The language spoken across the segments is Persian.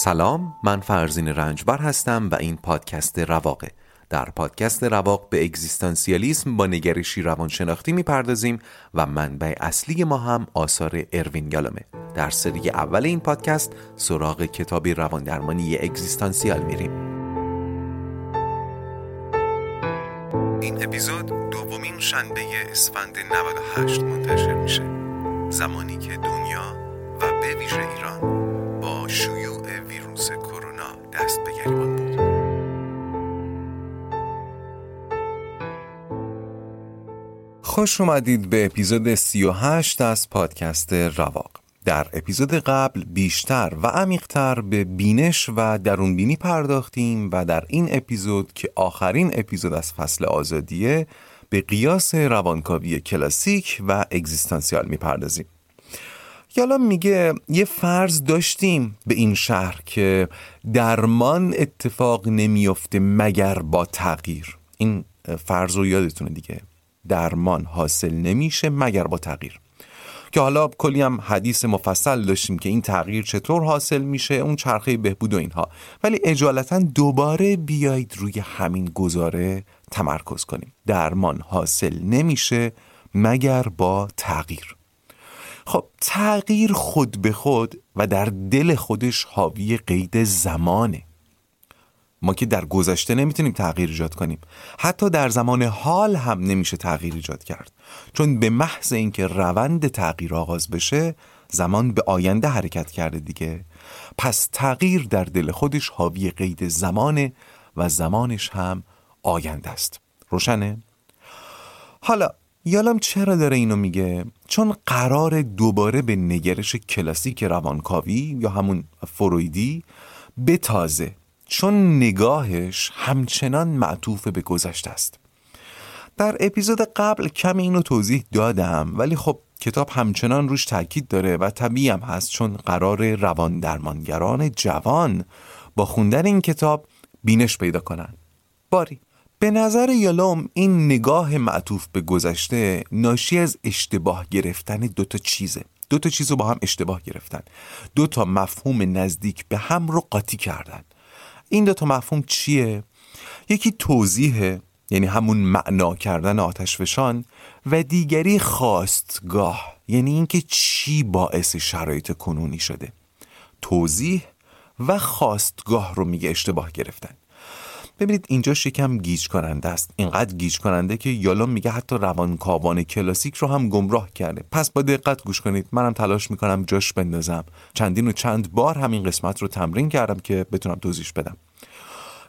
سلام من فرزین رنجبر هستم و این پادکست رواقه. در پادکست رواق به اگزیستانسیالیسم با نگرشی روانشناختی می‌پردازیم و منبع اصلی ما هم آثار اروین یالومه در سری اول این پادکست سراغ کتابی رواندرمانی اگزیستانسیال میریم. این اپیزود دومین شنبه اسفند 98 منتشر میشه. زمانی که دنیا و به ویژه ایران شیوع ویروس کرونا دست به گریبان بود. خوش اومدید به اپیزود 38 از پادکست رواق. در اپیزود قبل بیشتر و عمیقتر به بینش و درونبینی پرداختیم و در این اپیزود که آخرین اپیزود از فصل آزادیه به قیاس روانکاوی کلاسیک و اگزیستانسیال می‌پردازیم. یالا میگه یه فرض داشتیم به این شهر که درمان اتفاق نمیفته مگر با تغییر. این فرض رو یادتونه دیگه. درمان حاصل نمیشه مگر با تغییر. که حالا کلی هم حدیث مفصل داشتیم که این تغییر چطور حاصل میشه اون چرخه بهبود و اینها. ولی اجالتا دوباره بیایید روی همین گزاره تمرکز کنیم. درمان حاصل نمیشه مگر با تغییر. خب تغییر خود به خود و در دل خودش حاوی قید زمانه. ما که در گذشته نمی‌تونیم تغییر ایجاد کنیم. حتی در زمان حال هم نمیشه تغییر ایجاد کرد. چون به محض اینکه روند تغییر آغاز بشه زمان به آینده حرکت کرده دیگه. پس تغییر در دل خودش حاوی قید زمانه و زمانش هم آینده است. روشنه؟ حالا یالام چرا داره اینو میگه؟ چون قرار دوباره به نگرش کلاسیک روانکاوی یا همون فرویدی بتازه چون نگاهش همچنان معطوف به گذشته است. در اپیزود قبل کمی اینو توضیح دادم ولی خب کتاب همچنان روش تاکید داره و طبیعی هم هست چون قرار روان درمانگران جوان با خوندن این کتاب بینش پیدا کنن. باری. به نظر یالوم این نگاه معطوف به گذشته ناشی از اشتباه گرفتن دوتا چیزه. دو تا چیز رو با هم اشتباه گرفتن. دو تا مفهوم نزدیک به هم رو قاطی کردن. این دو تا مفهوم چیه؟ یکی توضیح یعنی همون معنا کردن آتشفشان و دیگری خواستگاه یعنی اینکه چی باعث شرایط کنونی شده. توضیح و خواستگاه رو میگه اشتباه گرفتن. ببینید اینجا شکم گیج کننده است. اینقدر گیج کننده که یالا میگه حتی روانکاوان کلاسیک رو هم گمراه کرده. پس با دقت گوش کنید. منم تلاش می‌کنم جاش بندازم. چندین و چند بار همین قسمت رو تمرین کردم که بتونم توضیح بدم.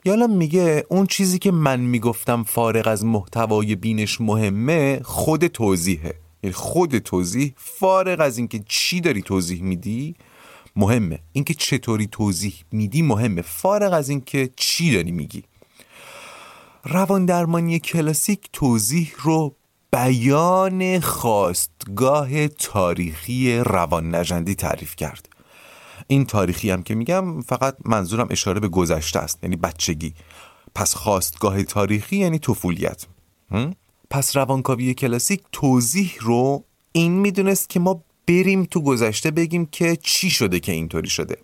یالا میگه اون چیزی که من می‌گفتم فارغ از محتوای بینش مهمه خود توضیحه. یعنی خود توضیح فارغ از اینکه چی داری توضیح میدی مهمه. اینکه چطوری توضیح میدی مهمه. فارغ از اینکه چی داری میگی. روان درمانی کلاسیک توضیح رو بیان خواستگاه تاریخی روان نجندی تعریف کرد. این تاریخی هم که میگم فقط منظورم اشاره به گذشته است یعنی بچگی. پس خواستگاه تاریخی یعنی طفولیت. پس روانکاوی کلاسیک توضیح رو این می‌دونست که ما بریم تو گذشته بگیم که چی شده که اینطوری شده.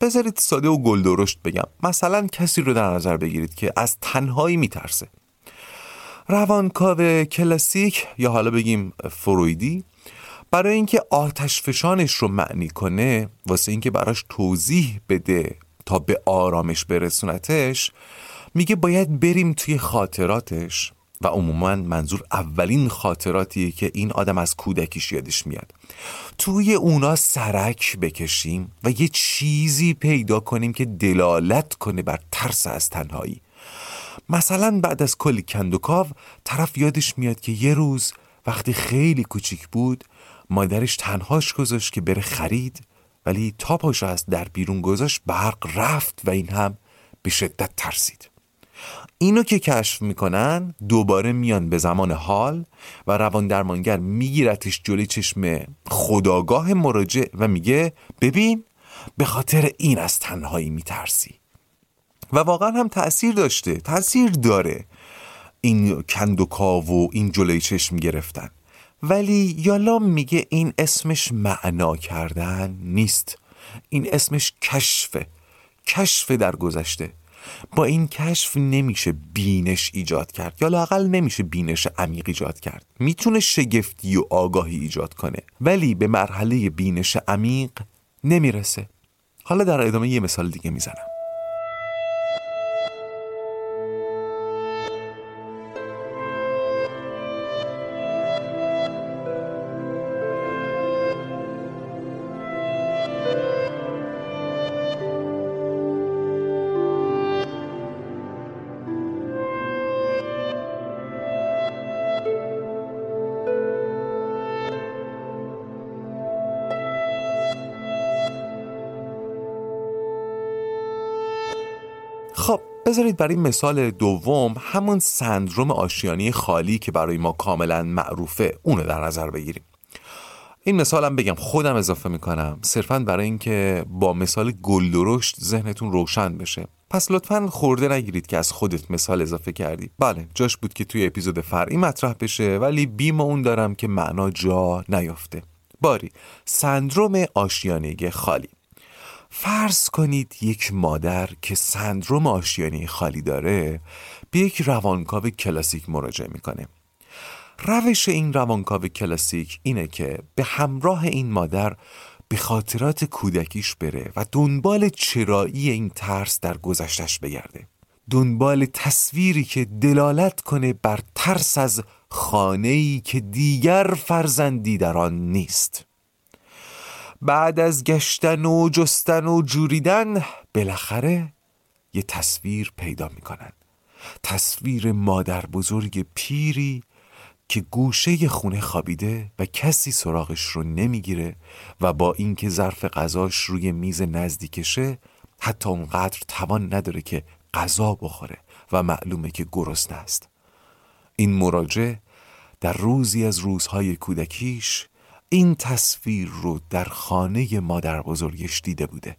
بذارید ساده و گل درشت بگم. مثلا کسی رو در نظر بگیرید که از تنهایی میترسه. روانکاو کلاسیک یا حالا بگیم فرویدی برای اینکه آتش فشانش رو معنی کنه واسه اینکه براش توضیح بده تا به آرامش برسونتش میگه باید بریم توی خاطراتش. و عموما منظور اولین خاطراتیه که این آدم از کودکیش یادش میاد. توی اونا سرک بکشیم و یه چیزی پیدا کنیم که دلالت کنه بر ترس از تنهایی. مثلا بعد از کلی کندوکاو طرف یادش میاد که یه روز وقتی خیلی کوچیک بود مادرش تنهاش گذاشت که بره خرید ولی تا پاشو از در بیرون گذاشت برق رفت و این هم به شدت ترسید. اینو که کشف می‌کنن دوباره میان به زمان حال و روان درمانگر میگیرتش جلوی چشم خداگاه مراجع و میگه ببین به خاطر این از تنهایی میترسی. و واقعا هم تأثیر داشته تأثیر داره این کندوکاو و این جلوی چشم گرفتن. ولی یالا میگه این اسمش معنا کردن نیست. این اسمش کشفه. کشف در گذشته. با این کشف نمیشه بینش ایجاد کرد. یا لاقل نمیشه بینش عمیق ایجاد کرد. می‌تونه شگفتی و آگاهی ایجاد کنه ولی به مرحله بینش عمیق نمی‌رسه. حالا در ادامه یه مثال دیگه می‌زنم. بذارید برای مثال دوم همون سندروم آشیانی خالی که برای ما کاملا معروفه اونو در نظر بگیریم. این مثالم بگم خودم اضافه می‌کنم. صرفا برای اینکه با مثال گل درشت ذهنتون روشن بشه. پس لطفا خورده نگیرید که از خودت مثال اضافه کردی. بله جاش بود که توی اپیزود فرعی مطرح بشه ولی بیم اون دارم که معنا جا نیافته. باری سندروم آشیانه خالی. فرض کنید یک مادر که سندروم آشیانی خالی داره به یک روانکاو کلاسیک مراجعه می‌کنه. روش این روانکاو کلاسیک اینه که به همراه این مادر به خاطرات کودکیش بره و دنبال چرایی این ترس در گذشتش بگرده. دنبال تصویری که دلالت کنه بر ترس از خانه‌ای که دیگر فرزندی در آن نیست. بعد از گشتن و جستن و جوریدن بالاخره یه تصویر پیدا می‌کنن. تصویر مادر بزرگ پیری که گوشه خونه خوابیده و کسی سراغش رو نمی‌گیره و با اینکه ظرف غذاش روی میز نزدیکشه حتی اونقدر توان نداره که غذا بخوره و معلومه که گرسنه است. این مراجع در روزی از روزهای کودکیش این تصویر رو در خانه مادر بزرگش دیده بوده.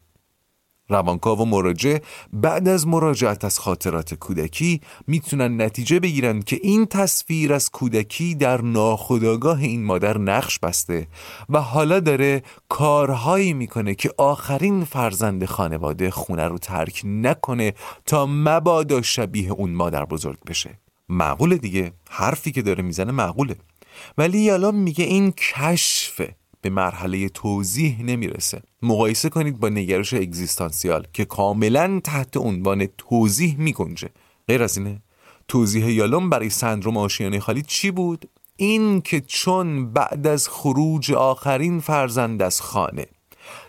روانکاو و مراجع بعد از مراجعت از خاطرات کودکی می‌تونن نتیجه بگیرن که این تصویر از کودکی در ناخودآگاه این مادر نقش بسته و حالا داره کارهایی می‌کنه که آخرین فرزند خانواده خونه رو ترک نکنه تا مبادا شبیه اون مادر بزرگ بشه. معقوله دیگه؟ حرفی که داره می‌زنه معقوله. ولی الان میگه این کشفه به مرحله توضیح نمی‌رسه. مقایسه کنید با نگرش اگزیستانسیال که کاملا تحت عنوان توضیح میگنجه. غیر از اینه توضیح یالوم برای سندروم آشیانه خالی چی بود؟ این که چون بعد از خروج آخرین فرزند از خانه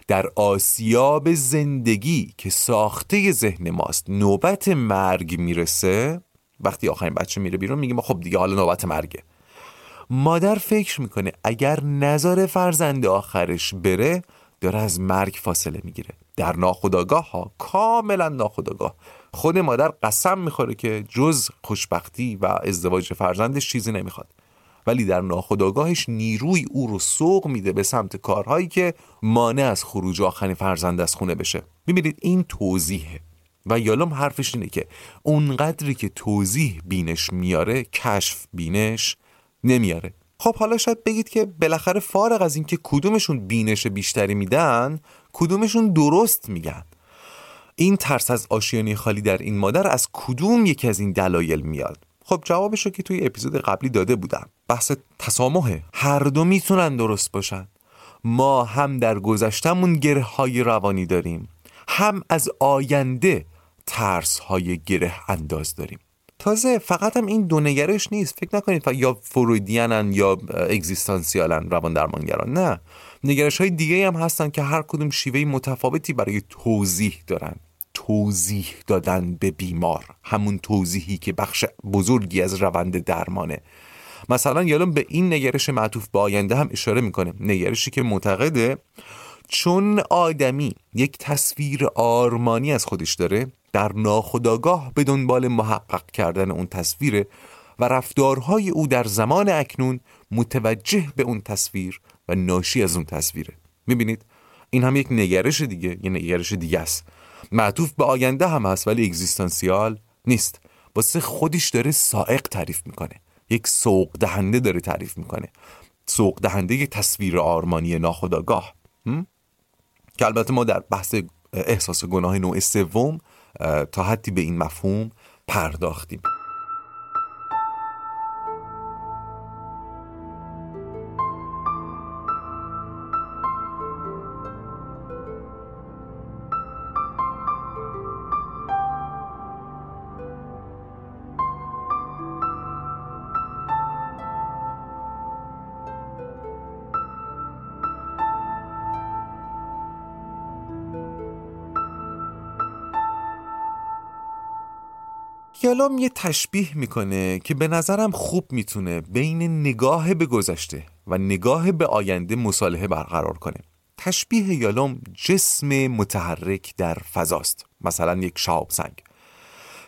در آسیاب زندگی که ساخته ذهن ماست نوبت مرگ می‌رسه وقتی آخرین بچه میره بیرون میگه خب دیگه حالا نوبت مرگه. مادر فکر می‌کنه اگر نظر فرزند آخرش بره داره از مرگ فاصله می‌گیره. در ناخداگاه ها کاملا ناخداگاه خود مادر قسم می‌خوره که جز خوشبختی و ازدواج فرزندش چیزی نمی‌خواد. ولی در ناخداگاهش نیروی او رو سوق میده به سمت کارهایی که مانع از خروج آخرین فرزند از خونه بشه. می‌بینید این توضیحه. و یالوم حرفش اینه که اونقدری که توضیح بینش میاره کشف بینش نمیاره. خب حالا شاید بگید که بالاخره فارغ از اینکه کدومشون بینش بیشتری میدن کدومشون درست میگن. این ترس از آشیانی خالی در این مادر از کدوم یکی از این دلایل میاد؟ خب جوابش رو که توی اپیزود قبلی داده بودم. بحث تسامحه. هر دو می‌تونن درست باشن. ما هم در گذشتمون گره های روانی داریم. هم از آینده ترس های گره انداز داریم. تازه فقط هم این دو نگرش نیست. فکر نکنید یا فرویدیانن یا اگزیستانسیالن روان درمانگران. نه. نگرش های دیگه هم هستن که هر کدوم شیوه متفاوتی برای توضیح دارن. توضیح دادن به بیمار. همون توضیحی که بخش بزرگی از روند درمانه. مثلا یالون به این نگرش معطوف به آینده هم اشاره می‌کنه. نگرشی که معتقده چون آدمی یک تصویر آرمانی از خودش داره در ناخداگاه به دنبال محقق کردن اون تصویر و رفتارهای او در زمان اکنون متوجه به اون تصویر و ناشی از اون تصویره. می‌بینید؟ این هم یک نگرش دیگه یه نگرش دیگه است. معطوف به آینده هم هست ولی اگزیستانسیال نیست. واسه خودش داره سائق تعریف می‌کنه. یک سوق دهنده داره تعریف می‌کنه. سوق دهنده یک تصویر آرمانی ناخداگاه که البته ما در بحث احساس گناه نوع سوم تا حدی به این مفهوم پرداختیم. یالام یه تشبیه می‌کنه که به نظرم خوب می‌تونه بین نگاه به گذشته و نگاه به آینده مصالحه برقرار کنه. تشبیه یالام جسم متحرک در فضاست مثلا یک شاب سنگ.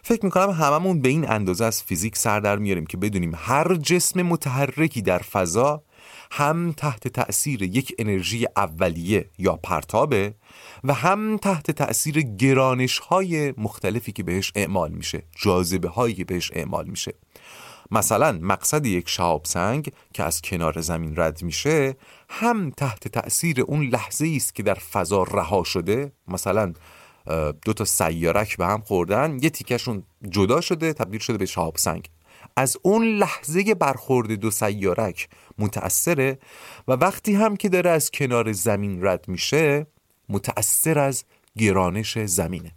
فکر می‌کنم هممون به این اندازه از فیزیک سر در میاریم که بدونیم هر جسم متحرکی در فضا هم تحت تأثیر یک انرژی اولیه یا پرتابه و هم تحت تأثیر گرانش های مختلفی که بهش اعمال میشه جاذبه هایی که بهش اعمال میشه. مثلا مقصد یک شهاب سنگ که از کنار زمین رد میشه هم تحت تأثیر اون لحظه است که در فضا رها شده. مثلا دو تا سیارک به هم خوردن یه تیکشون جدا شده تبدیل شده به شهاب سنگ. از اون لحظه برخورد دو سیارک متأثره و وقتی هم که داره از کنار زمین رد میشه متأثر از گرانش زمینه.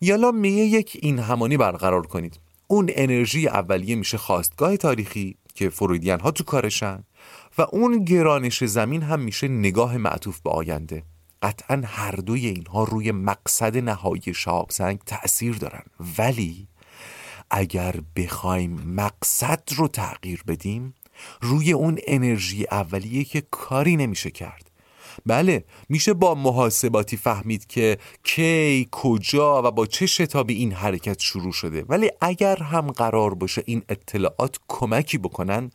یالا میگه یک این همانی برقرار کنید. اون انرژی اولیه میشه خواستگاه تاریخی که فرویدین ها تو کارشن و اون گرانش زمین هم میشه نگاه معطوف به آینده. قطعا هر دوی اینها روی مقصد نهایی شهاب سنگ تأثیر دارن. ولی اگر بخوایم مقصد رو تغییر بدیم روی اون انرژی اولیه که کاری نمیشه کرد. بله میشه با محاسباتی فهمید که کی کجا و با چه شتابی این حرکت شروع شده. ولی اگر هم قرار باشه این اطلاعات کمکی بکنن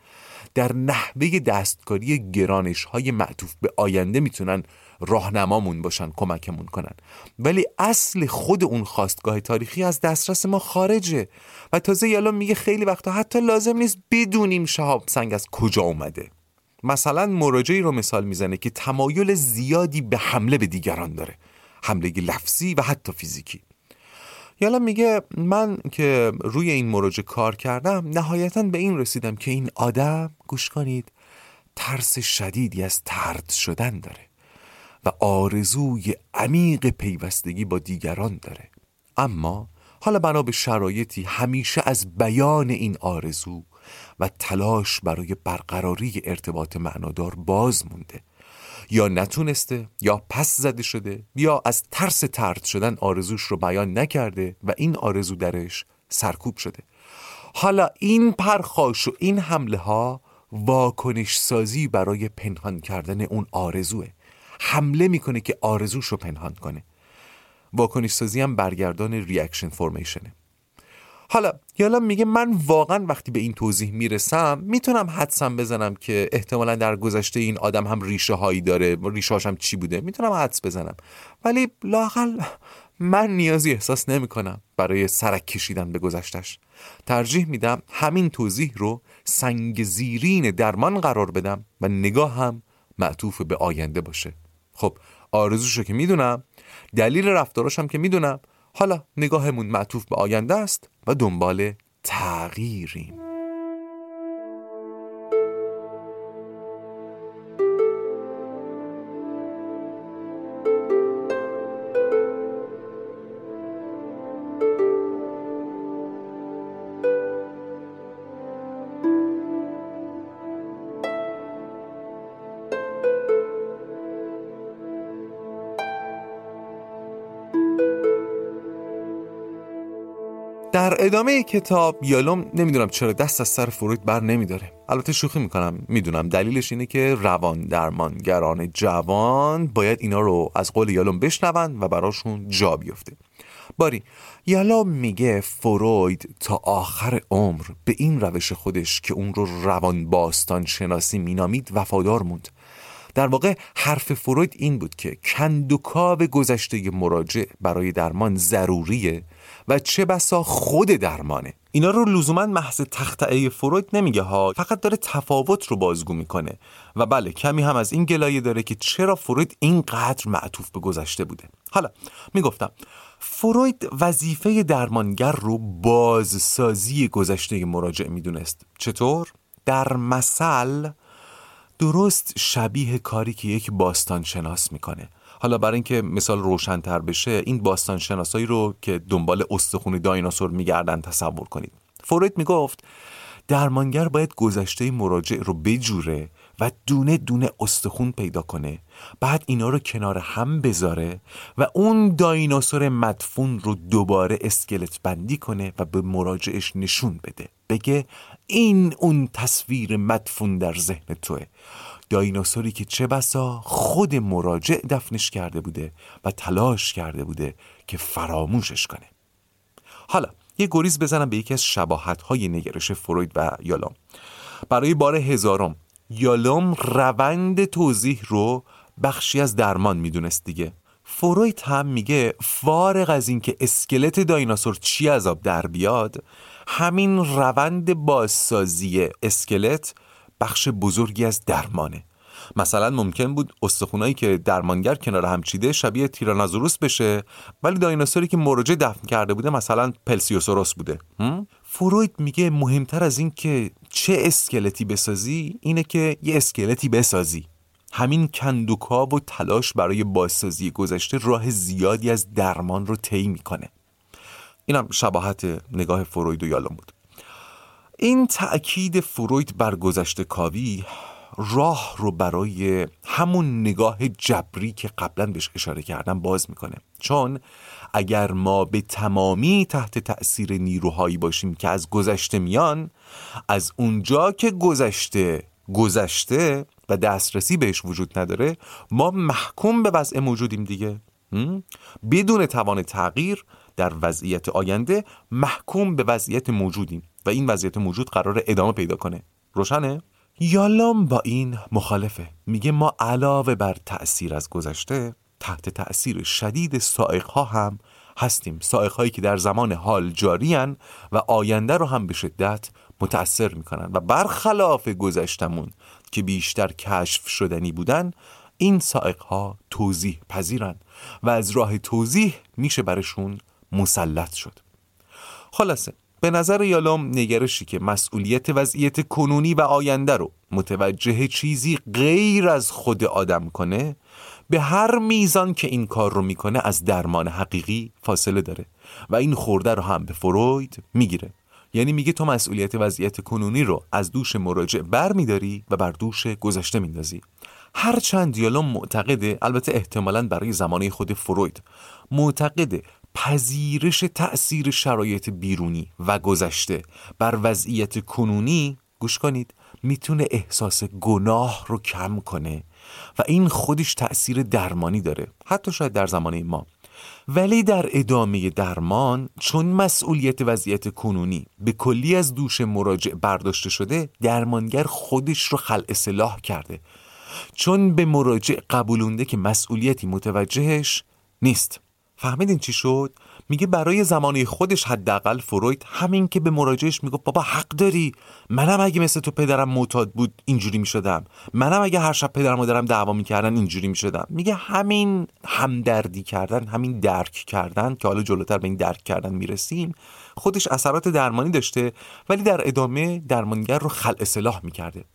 در نحوه دستکاری گرانش های معطوف به آینده می‌تونن راهنمامون باشن کمکمون کنن. ولی اصل خود اون خواستگاه تاریخی از دسترس ما خارجه. و تازه یالا میگه خیلی وقتا حتی لازم نیست بدونیم شهاب سنگ از کجا اومده. مثلا مراجعی رو مثال می‌زنه که تمایل زیادی به حمله به دیگران داره. حمله لفظی و حتی فیزیکی. یالا میگه من که روی این مراجع کار کردم نهایتا به این رسیدم که این آدم گوش کنید ترس شدیدی از ترد شدن داره. و آرزوی عمیق پیوستگی با دیگران داره. اما حالا بنا به شرایطی همیشه از بیان این آرزو و تلاش برای برقراری ارتباط معنادار باز مونده. یا نتونسته یا پس زده شده یا از ترس ترد شدن آرزوش رو بیان نکرده و این آرزو درش سرکوب شده. حالا این پرخاش و این حمله ها واکنش سازی برای پنهان کردن اون آرزوه. حمله می‌کنه که آرزوش رو پنهان کنه. واکنش سازی هم برگردان ریاکشن فرمیشنه حالا یالا میگه من واقعا وقتی به این توضیح می‌رسم می‌تونم حدسم بزنم که احتمالا در گذشته این آدم هم ریشه هایی داره ریشه هم چی بوده؟ می‌تونم حدس بزنم. ولی لاقل من نیازی احساس نمی کنم برای سرک کشیدن به گذشتش ترجیح میدم همین توضیح رو سنگ زیرین درمان قرار بدم و نگاه هم معطوف به آینده باشه. خب آرزوشو که می‌دونم دلیل رفتاراشم که می‌دونم. حالا نگاهمون معطوف به آینده است و دنبال تغییریم. ادامه کتاب یالوم نمی‌دونم چرا دست از سر فروید بر نمیداره. البته شوخی می‌کنم. می‌دونم. دلیلش اینه که روان درمانگران جوان باید اینا رو از قول یالوم بشنون و براشون جا بیفته. باری یالوم میگه فروید تا آخر عمر به این روش خودش که اون رو روان باستان شناسی مینامید وفادار موند. در واقع حرف فروید این بود که کندوکاو گذشته مراجع برای درمان ضروریه و چه بسا خود درمانه. اینا رو لزوما محض تختعه فروید نمیگه ها فقط داره تفاوت رو بازگو می‌کنه. و بله کمی هم از این گلایه داره که چرا فروید اینقدر معطوف به گذشته بوده. حالا می‌گفتم فروید وظیفه درمانگر رو بازسازی گذشته مراجع می‌دونست. چطور؟ در مثل درست شبیه کاری که یک باستان شناس می‌کنه. حالا برای اینکه مثال روشنتر بشه این باستان شناسایی رو که دنبال استخون دایناسور میگردن تصور کنید. فروید می‌گفت درمانگر باید گذشته مراجع رو بجوره و دونه دونه استخون پیدا کنه بعد اینا رو کنار هم بذاره و اون دایناسور مدفون رو دوباره اسکلت بندی کنه و به مراجعش نشون بده. بگه این اون تصویر مدفون در ذهن توه. دایناسوری که چه بسا خود مراجع دفنش کرده بوده و تلاش کرده بوده که فراموشش کنه. حالا یه گریز بزنم به یکی از شباهت های نگرش فروید و یالام برای بار هزارم یالام روند توضیح رو بخشی از درمان می‌دونست دیگه. فروید هم میگه فارغ از اینکه اسکلت دایناسور چی از آب در بیاد همین روند بازسازی اسکلت بخش بزرگی از درمانه. مثلا ممکن بود استخونایی که درمانگر کنار هم چیده شبیه تیرانازوروس بشه ولی دایناسوری که مراجع دفن کرده بوده مثلا پلسیوسوروس بوده. فروید میگه مهمتر از این که چه اسکلتی بسازی اینه که یه اسکلتی بسازی. همین کندوکا و تلاش برای بازسازی گذشته راه زیادی از درمان رو طی می‌کنه. اینم شباهت نگاه فروید و یالون بود. این تأکید فروید بر گذشته کاوی راه رو برای همون نگاه جبری که قبلا بهش اشاره کردم باز می‌کنه. چون اگر ما به تمامی تحت تأثیر نیروهایی باشیم که از گذشته میان از اونجا که گذشته گذشته و دسترسی بهش وجود نداره ما محکوم به وضع موجودیم دیگه. بدون توان تغییر در وضعیت آینده محکوم به وضعیت موجودیم و این وضعیت موجود قرار ادامه پیدا کنه. روشنه؟ یالام با این مخالفه. میگه ما علاوه بر تأثیر از گذشته تحت تأثیر شدید سائق ها هم هستیم. سائق هایی که در زمان حال جاریان و آینده رو هم به شدت متأثر می‌کنن. و برخلاف گذشتمون که بیشتر کشف شدنی بودن این سائق ها توضیح پذیرن و از راه توضیح میشه برشون مسلط شد. خلاصه به نظر یالام نگرشی که مسئولیت وضعیت کنونی و آینده رو متوجه چیزی غیر از خود آدم کنه به هر میزان که این کار رو می‌کنه از درمان حقیقی فاصله داره و این خورده رو هم به فروید می‌گیره. یعنی میگه تو مسئولیت وضعیت کنونی رو از دوش مراجع بر میداری و بر دوش گذشته میندازی. هرچند دیالوم معتقده البته احتمالا برای زمانه خود فروید معتقده پذیرش تأثیر شرایط بیرونی و گذشته بر وضعیت کنونی گوش کنید می‌تونه احساس گناه رو کم کنه و این خودش تأثیر درمانی داره. حتی شاید در زمانه ما. ولی در ادامه درمان چون مسئولیت وضعیت کنونی به کلی از دوش مراجع برداشته شده درمانگر خودش رو خلع اصلاح کرده. چون به مراجع قبولونده که مسئولیتی متوجهش نیست. فهمیدین چی شد؟ میگه برای زمانه خودش حداقل فروید همین که به مراجعش میگه بابا حق داری؟ منم اگه مثل تو پدرم معتاد بود اینجوری می‌شدم. منم اگه هر شب پدرم مادرم دعوا می‌کردن اینجوری می‌شدم. میگه همین همدردی کردن همین درک کردن که حالا جلوتر به این درک کردن می‌رسیم خودش اثرات درمانی داشته ولی در ادامه درمانگر رو خلع اصلاح می‌کرده.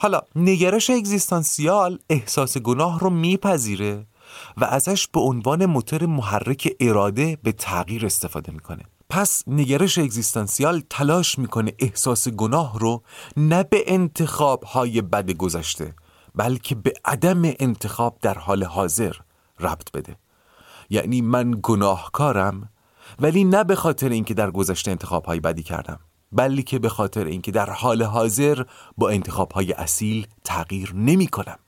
حالا نگرش اگزیستانسیال احساس گناه رو میپذیره؟ و ازش به عنوان موتور محرک اراده به تغییر استفاده می‌کنه. پس نگرش اگزیستانسیال تلاش می‌کنه احساس گناه رو نه به انتخاب های بد گذشته بلکه به عدم انتخاب در حال حاضر ربط بده. یعنی من گناهکارم ولی نه به خاطر اینکه در گذشته انتخاب های بدی کردم بلکه به خاطر اینکه در حال حاضر با انتخاب های اصیل تغییر نمی کنم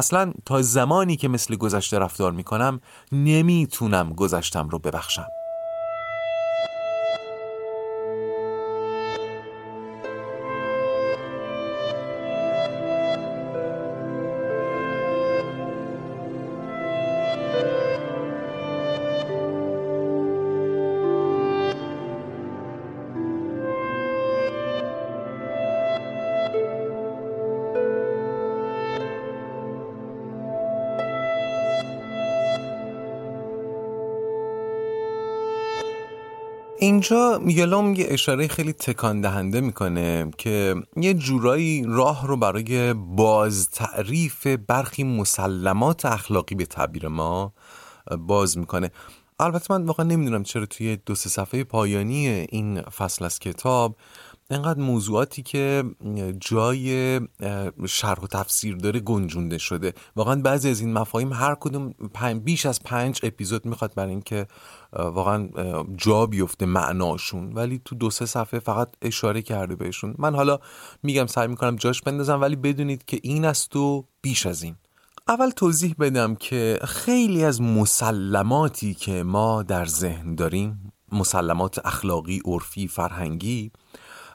اصلا تا زمانی که مثل گذشته رفتار می کنم نمی‌تونم گذشتم رو ببخشم. اینجا یلوم یه اشاره خیلی تکان دهنده می‌کنه که یه جورایی راه رو برای باز تعریف برخی مسلمات اخلاقی به تعبیر ما باز می‌کنه. البته من واقعا نمی‌دونم چرا توی دو سه صفحه پایانی این فصل از کتاب اینقدر موضوعاتی که جای شرح و تفسیر داره گنجونده شده. واقعا بعضی از این مفاهیم هر کدوم بیش از پنج اپیزود می‌خواد برای اینکه واقعا جا بیفته معناشون. ولی تو دو سه صفحه فقط اشاره کرده بهشون. من حالا میگم سعی می‌کنم جاش بندازم ولی بدونید که این است و بیش از این. اول توضیح بدم که خیلی از مسلماتی که ما در ذهن داریم مسلمات اخلاقی، عرفی، فرهنگی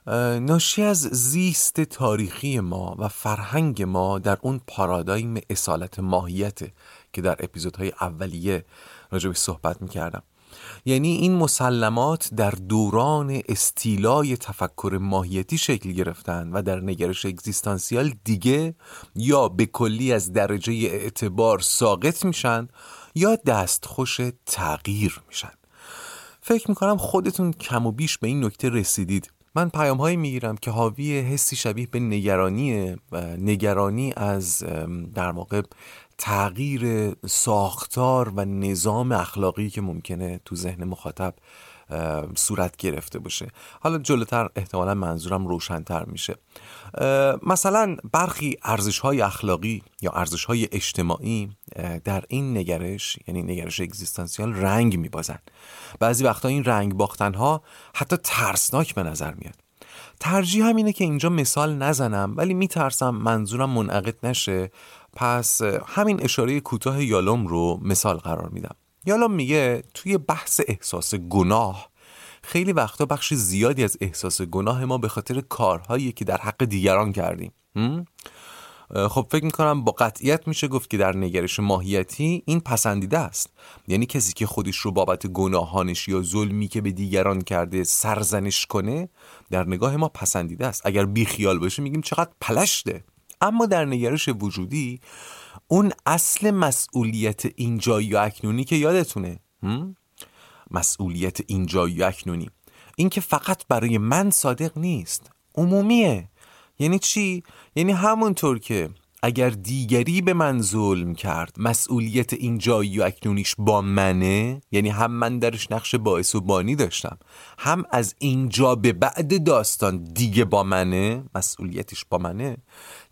ناشی از زیست تاریخی ما و فرهنگ ما در اون پارادایم اصالت ماهیت که در اپیزودهای اولیه راجبش صحبت می‌کردم. یعنی این مسلمات در دوران استیلای تفکر ماهیتی شکل گرفتن و در نگرش اگزیستانسیال دیگه یا به کلی از درجه اعتبار ساقط میشن یا دستخوش تغییر میشن. فکر می‌کنم خودتون کم و بیش به این نکته رسیدید. من پیام هایی می‌گیرم که حاوی حسی شبیه به نگرانی و نگرانی از در واقع تغییر ساختار و نظام اخلاقی که ممکنه تو ذهن مخاطب صورت گرفته باشه. حالا جلوتر احتمالا منظورم روشنتر میشه. مثلا برخی ارزش های اخلاقی یا ارزش های اجتماعی در این نگرش یعنی نگرش اگزیستانسیال رنگ میبازن. بعضی وقتا این رنگ باختن ها حتی ترسناک به نظر میاد. ترجیح هم اینه که اینجا مثال نزنم ولی میترسم منظورم منعقد نشه. پس همین اشاره کوتاه یالوم رو مثال قرار میدم. یالوم میگه توی بحث احساس گناه خیلی وقتا بخش زیادی از احساس گناه ما به خاطر کارهایی که در حق دیگران کردیم. خب فکر می‌کنم با قطعیت میشه گفت که در نگرش ماهیتی این پسندیده است. یعنی کسی که خودش رو بابت گناهانش یا ظلمی که به دیگران کرده سرزنش کنه در نگاه ما پسندیده است. اگر بیخیال باشه میگیم چقدر پلشته. اما در نگرش وجودی اون اصل مسئولیت اینجایی و اکنونی که یادتونه. مسئولیت اینجایی و اکنونی. این که فقط برای من صادق نیست. عمومیه. یعنی چی؟ یعنی همونطور که اگر دیگری به من ظلم کرد مسئولیت این جایی و اکنونیش با منه یعنی هم من درش نقش باعث و بانی داشتم هم از اینجا به بعد داستان دیگه با منه مسئولیتش با منه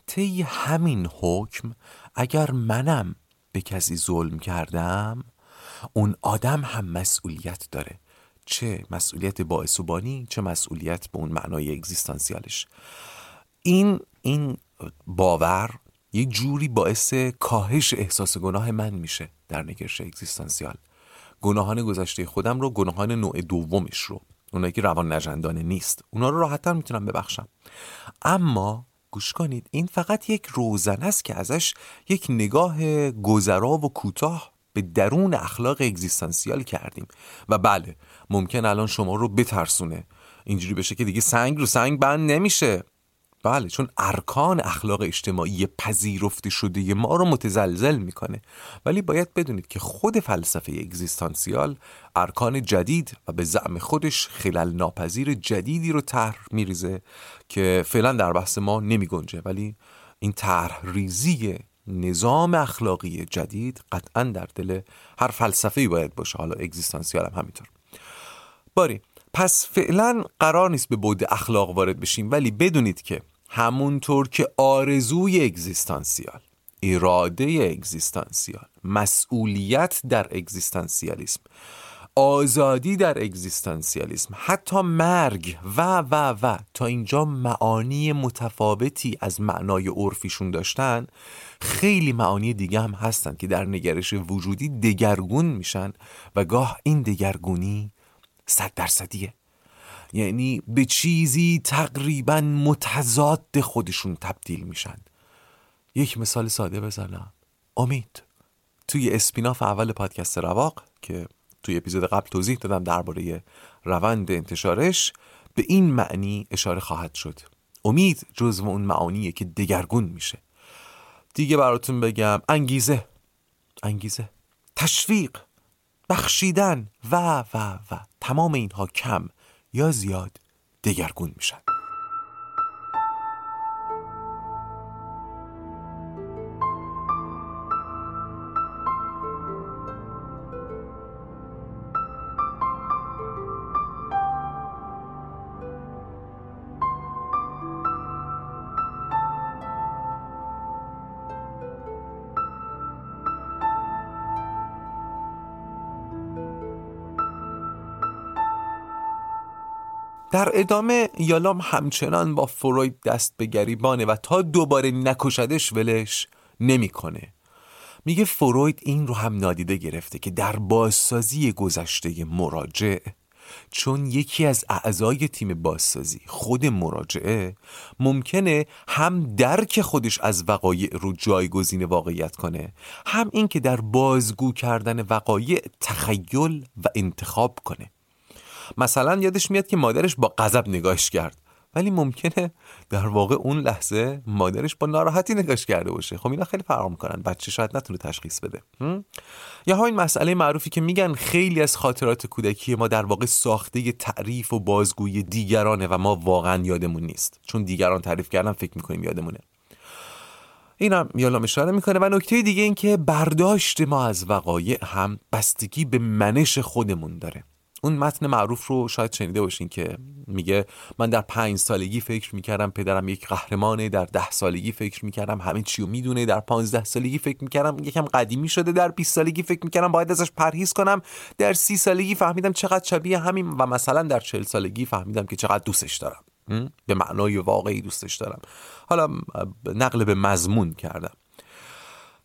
طی همین حکم اگر منم به کسی ظلم کردم اون آدم هم مسئولیت داره. چه مسئولیت باعث و بانی چه مسئولیت به اون معنای اگزیستانسیالش. این این باور یه جوری باعث کاهش احساس گناه من میشه در نگرش اگزیستانسیال. گناهان گذشته خودم رو گناهان نوع دومش رو. اونایی که روان نجندانه نیست. اونا رو راحتتر می‌تونم ببخشم. اما گوش کنید این فقط یک روزن است که ازش یک نگاه گذرا و کوتاه به درون اخلاق اگزیستانسیال کردیم. و بله ممکن الان شما رو بترسونه. اینجوری بشه که دیگه سنگ رو سنگ بند نمیشه. بله چون ارکان اخلاق اجتماعی پذیرفته شده ما رو متزلزل می‌کنه. ولی باید بدونید که خود فلسفه اگزیستانسیال ارکان جدید و به زعم خودش خلال ناپذیر جدیدی رو طرح میریزه که فعلا در بحث ما نمی گنجه ولی این طرح ریزی نظام اخلاقی جدید قطعا در دل هر فلسفه باید باشه حالا اگزیستانسیال هم همینطور. باری پس فعلا قرار نیست به بود اخلاق وارد بشیم ولی بدونید که همونطور که آرزوی اگزیستانسیال اراده اگزیستانسیال مسئولیت در اگزیستانسیالیسم آزادی در اگزیستانسیالیسم حتی مرگ و و و تا اینجا معانی متفاوتی از معنای عرفیشون داشتن خیلی معانی دیگه هم هستن که در نگرش وجودی دگرگون میشن و گاه این دگرگونی صد درصدیه. یعنی به چیزی تقریبا متضاد خودشون تبدیل میشن. یک مثال ساده بزنم. امید. توی اسپیناف اول پادکست رواق که توی اپیزود قبل توضیح دادم درباره روند انتشارش به این معنی اشاره خواهد شد. امید جزو اون معانیه که دگرگون میشه. دیگه براتون بگم انگیزه. انگیزه. تشویق بخشیدن و و و. تمام اینها کم یا زیاد دگرگون میشن. در ادامه یالام همچنان با فروید دست به گریبانه و تا دوباره نکشدش ولش نمی‌کنه. میگه فروید این رو هم نادیده گرفته که در بازسازی گذشته مراجع چون یکی از اعضای تیم بازسازی خود مراجعه ممکنه هم درک خودش از وقایع رو جایگزین واقعیت کنه هم اینکه در بازگو کردن وقایع تخیل و انتخاب کنه مثلا یادش میاد که مادرش با غضب نگاهش کرد. ولی ممکنه در واقع اون لحظه مادرش با ناراحتی نگاش کرده باشه. خب اینا خیلی فرق می‌کنن. بچه شاید نتونه تشخیص بده. یا همین مسئله معروفی که میگن خیلی از خاطرات کودکی ما در واقع ساخته تعریف و بازگوی دیگرانه و ما واقعا یادمون نیست. چون دیگران تعریف کردن فکر می‌کنیم یادمونه. اینم یالام اشاره می‌کنه. و نکته دیگه این که برداشت ما از وقایع هم بستگی به منش خودمون داره. اون متن معروف رو شاید شنیده باشین که میگه من در پنج سالگی فکر می‌کردم پدرم یک قهرمانه در ده سالگی فکر می‌کردم همه چی رو می‌دونه در پانزده سالگی فکر می‌کردم یکم قدیمی شده در 20 سالگی فکر می‌کردم باید ازش پرهیز کنم. در سی سالگی فهمیدم چقدر شبیه همین و مثلا در چل سالگی فهمیدم که چقدر دوستش دارم. به معنای واقعی دوستش دارم. حالا نقل به مضمون کردم.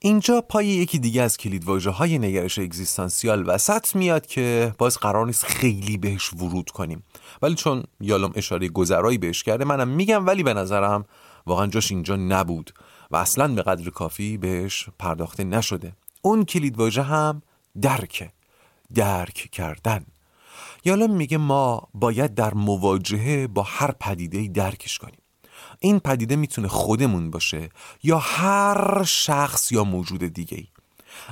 اینجا پای یکی دیگه از کلیدواژه های نگرش اگزیستانسیال وسط میاد که باز قرار نیست خیلی بهش ورود کنیم. ولی چون یالم اشاره گذرایی بهش کرده منم میگم ولی به نظرم واقعا جاش اینجا نبود و اصلا به قدر کافی بهش پرداخته نشده. اون کلیدواژه هم درکه درک کردن. یالم میگه ما باید در مواجهه با هر پدیده درکش کنیم. این پدیده می‌تونه خودمون باشه یا هر شخص یا موجود دیگه ای.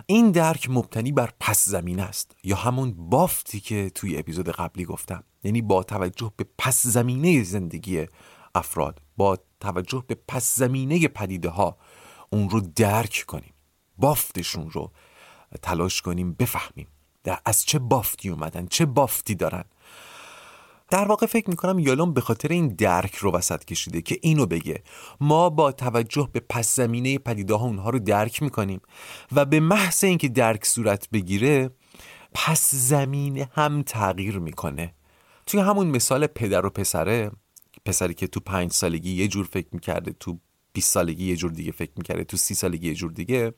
این درک مبتنی بر پس زمینه است یا همون بافتی که توی اپیزود قبلی گفتم. یعنی با توجه به پس زمینه زندگی افراد با توجه به پس زمینه پدیده ها اون رو درک کنیم بافتشون رو تلاش کنیم بفهمیم. در از چه بافتی اومدن چه بافتی دارن. در واقع فکر می‌کنم یالوم به خاطر این درک رو وسط کشیده که اینو بگه. ما با توجه به پس زمینه پدیده ها اونها رو درک می‌کنیم و به محض اینکه درک صورت بگیره پس زمینه هم تغییر می‌کنه. توی همون مثال پدر و پسره پسری که تو پنج سالگی یه جور فکر می‌کرده تو 20 سالگی یه جور دیگه فکر می‌کرده تو سی سالگی یه جور دیگه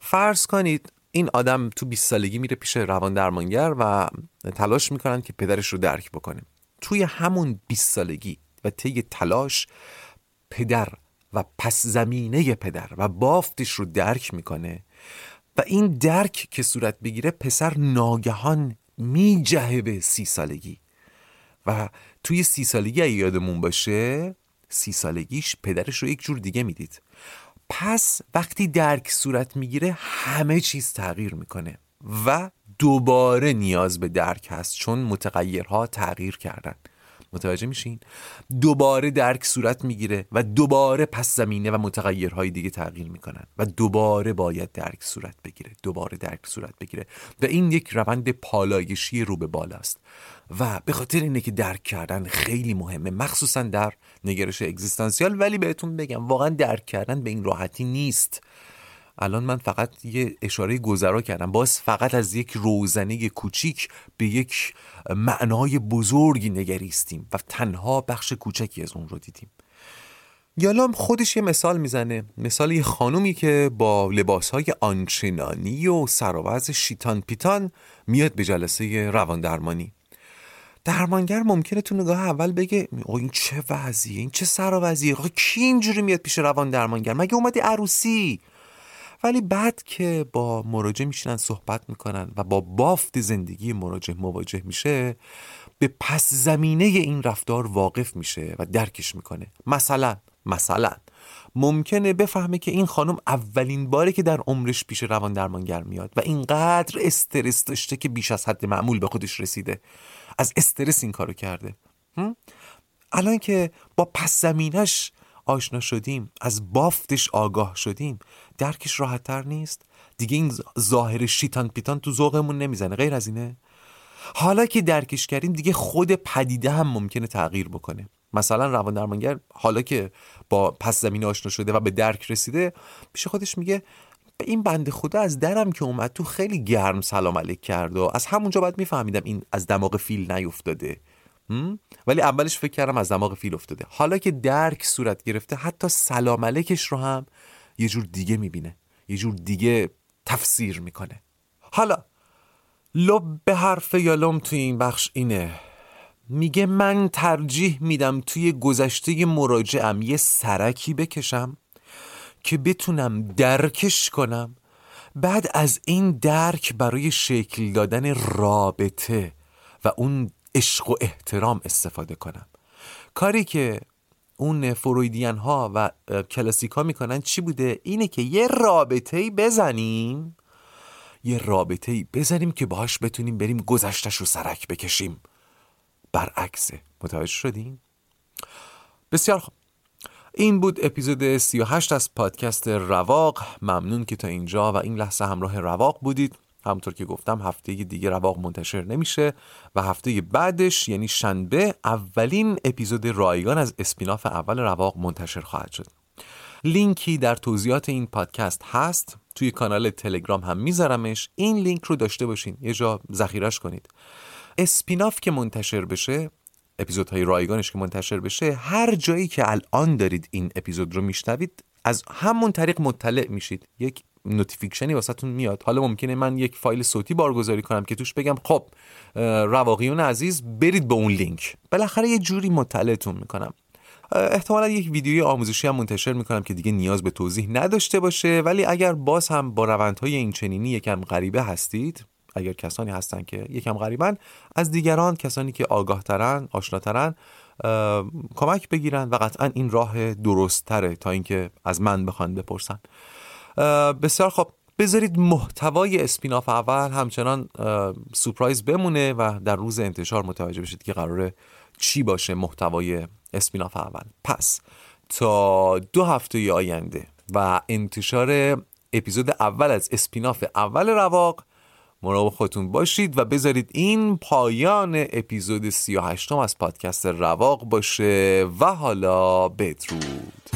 فرض کنید این آدم تو 20 سالگی میره پیش روان درمانگر و تلاش می‌کنن که پدرش رو درک بکنه. توی همون 20 سالگی و طی تلاش پدر و پس زمینه پدر و بافتش رو درک می‌کنه و این درک که صورت بگیره پسر ناگهان میجهه به سی سالگی. و توی سی سالگی یادمون باشه سی سالگیش پدرش رو یک جور دیگه می‌دید. پس وقتی درک صورت می‌گیره همه چیز تغییر می‌کنه و دوباره نیاز به درک هست چون متغیرها تغییر کردن. متوجه میشین؟ دوباره درک صورت می‌گیره و دوباره پس زمینه و متغیرهای دیگه تغییر می‌کنن و دوباره باید درک صورت بگیره دوباره درک صورت بگیره و این یک روند پالایشی رو به بالاست. و به خاطر اینه که درک کردن خیلی مهمه مخصوصا در نگرش اگزیستانسیال ولی بهتون بگم واقعا درک کردن به این راحتی نیست. الان من فقط یه اشاره گذرا کردم. باز فقط از یک روزنه کوچیک به یک معنای بزرگی نگریستیم و تنها بخش کوچکی از اون رو دیدیم. یالام خودش یه مثال می‌زنه. مثال یه خانومی که با لباسهای آنچنانی و سراوز شیطان پیتان میاد به جلسه روان درمانی درمانگر ممکنه تو نگاه اول بگه این چه وضعیه؟ این چه سراوزیه کی اینجوری میاد پیش روان درمانگر مگه اومدی عروسی؟ ولی بعد که با مراجع میشینن صحبت می‌کنن و با بافت زندگی مراجع مواجه میشه به پس زمینه این رفتار واقف میشه و درکش می‌کنه. مثلا مثلا ممکنه بفهمه که این خانم اولین باره که در عمرش پیش روان درمانگر میاد و اینقدر استرس داشته که بیش از حد معمول به خودش رسیده. از استرس این کارو کرده. الان که با پس زمینش آشنا شدیم از بافتش آگاه شدیم درکش راحت تر نیست. دیگه این ظاهر شیطان پیتان تو ذوقمون نمی‌زنه غیر از اینه. حالا که درکش کردیم دیگه خود پدیده هم ممکنه تغییر بکنه. مثلا روان درمانگر حالا که با پس زمین آشنا شده و به درک رسیده پیش خودش میگه این بنده خدا از درم که اومد تو خیلی گرم سلام علیک کرد و از همونجا باید میفهمیدم این از دماغ فیل نیفتاده. ولی اولش فکر کردم از دماغ فیل افتاده. حالا که درک صورت گرفته حتی سلام علیکش رو هم یه جور دیگه می‌بینه. یه جور دیگه تفسیر می‌کنه. حالا لب به حرف یالوم توی این بخش اینه. میگه من ترجیح میدم توی گذشته مراجعم یه سرکی بکشم که بتونم درکش کنم. بعد از این درک برای شکل دادن رابطه و اون عشق و احترام استفاده کنم. کاری که اون فرویدین ها و کلاسیک ها می‌کنن چی بوده؟ اینه که یه رابطه بزنیم. یه رابطه بزنیم که باهاش بتونیم بریم گذشتش رو سرک بکشیم. برعکسه متوجه شدیم بسیار خوب. این بود اپیزود 38 از پادکست رواق. ممنون که تا اینجا و این لحظه همراه رواق بودید. همونطور که گفتم هفته دیگه رواق منتشر نمیشه و هفته بعدش یعنی شنبه اولین اپیزود رایگان از spin-off اول رواق منتشر خواهد شد. لینکی در توضیحات این پادکست هست. توی کانال تلگرام هم میذارمش. این لینک رو داشته باشین. یه جا ذخیرش کنید. spin-off که منتشر بشه اپیزودهای رایگانش که منتشر بشه هر جایی که الان دارید این اپیزود رو میشنوید از همون طریق مطلع میشید. یک notification ی واسهتون میاد. حالا ممکنه من یک فایل صوتی بارگذاری کنم که توش بگم خب رواقیون عزیز برید به اون لینک. بالاخره یه جوری مطلعتون می‌کنم. احتمالا یک ویدیوی آموزشی هم منتشر می‌کنم که دیگه نیاز به توضیح نداشته باشه. ولی اگر باز هم با روندهای این چنینی یکم غریبه هستید اگر کسانی هستن که یکم غریبن از دیگران کسانی که آگاه ترن آشناترن کمک بگیرن و قطعا این راه درست تره تا اینکه از من بخوان بپرسن. بسیار خب بذارید محتوای اسپیناف اول همچنان سورپرایز بمونه و در روز انتشار متوجه بشید که قراره چی باشه محتوای اسپیناف اول. پس تا دو هفته آینده و انتشار اپیزود اول از اسپیناف اول رواق مراقب خودتون باشید و بذارید این پایان اپیزود 38 از پادکست رواق باشه و حالا بدرود.